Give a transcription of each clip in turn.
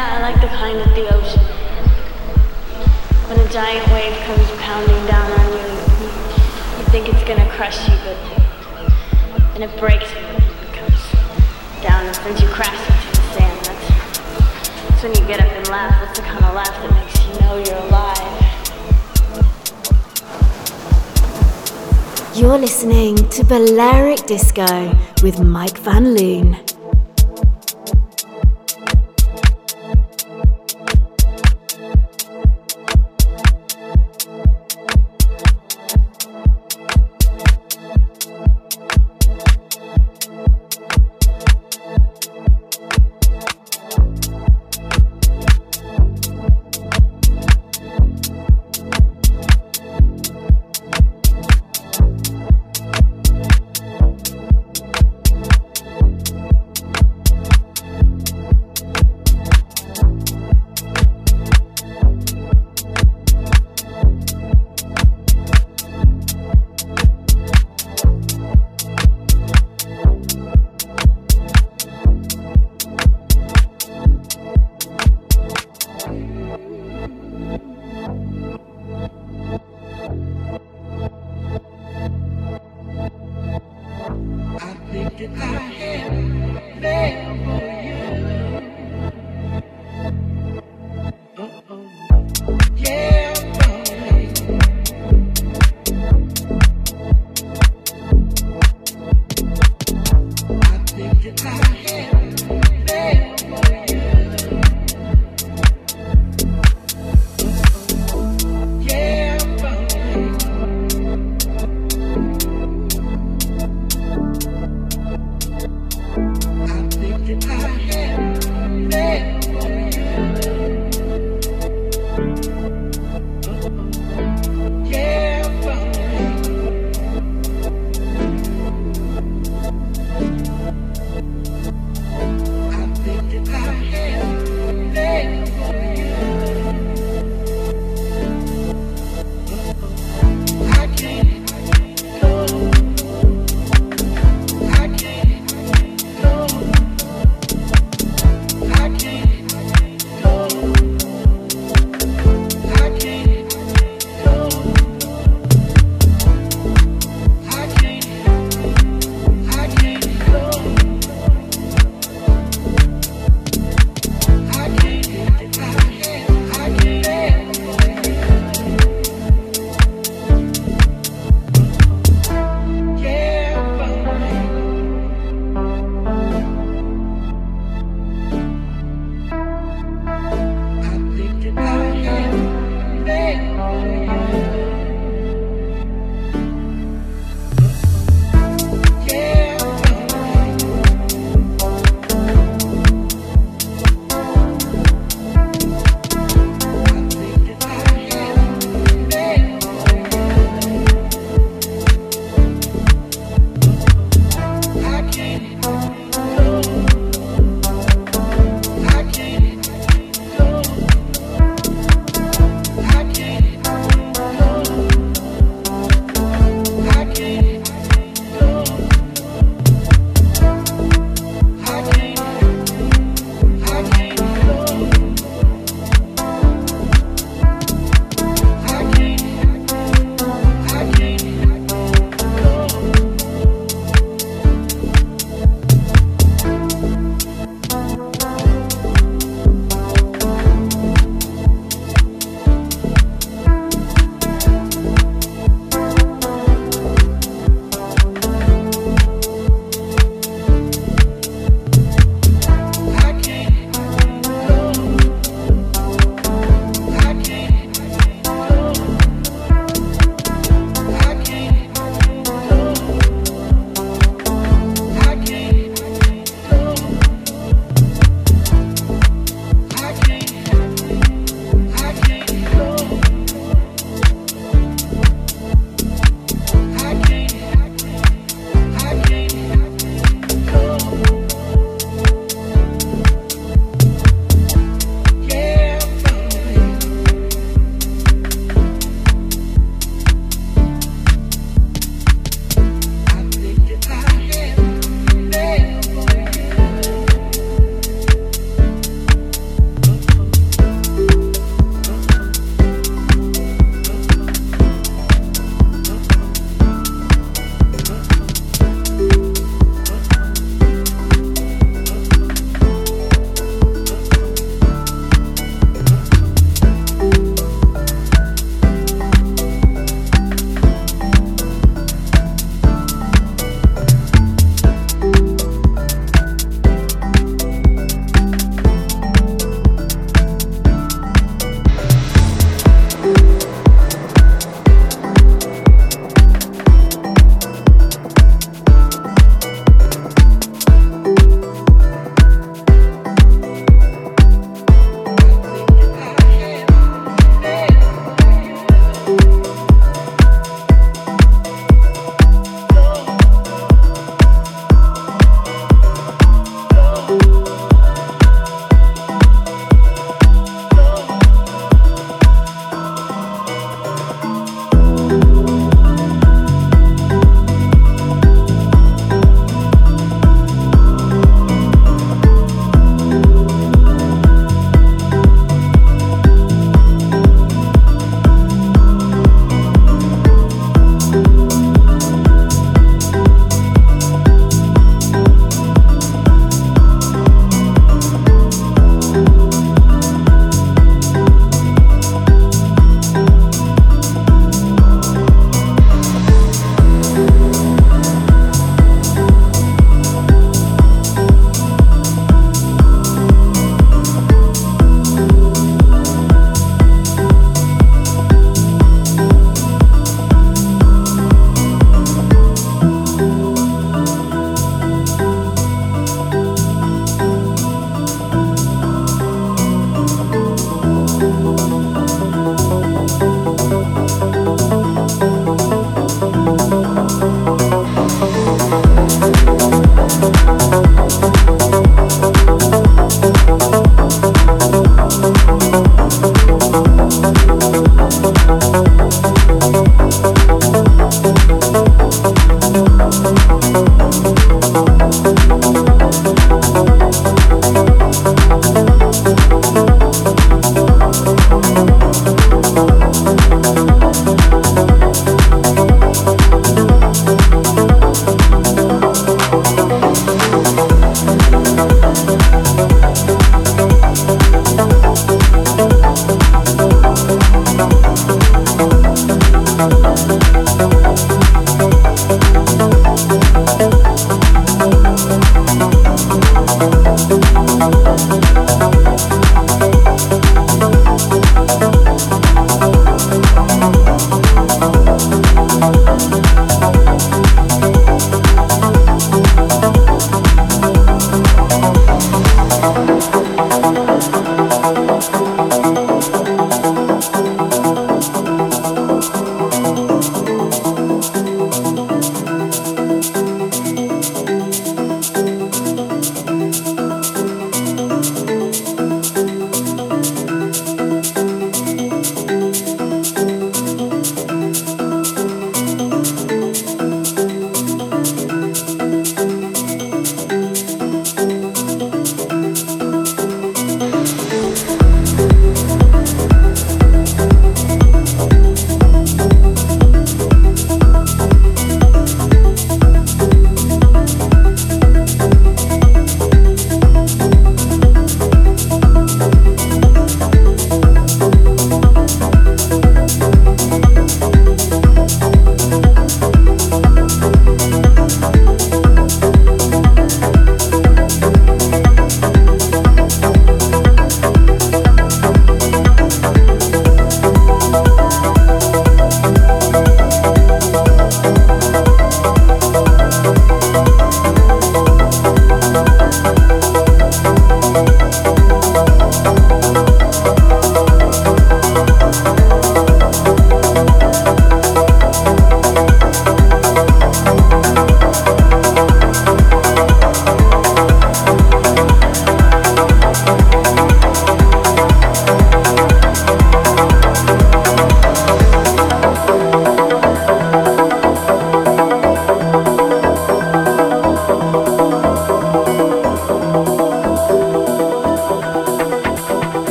Yeah, I like the kind at the ocean. When a giant wave comes pounding down on you, you, think it's gonna crush you, but then it breaks and it comes down and sends you crashing to the sand. That's, that's when you get up and laugh. That's the kind of laugh that makes you know you're alive. You're listening to Balearic Disco with Mike Van Loon.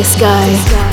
Disco. Disco,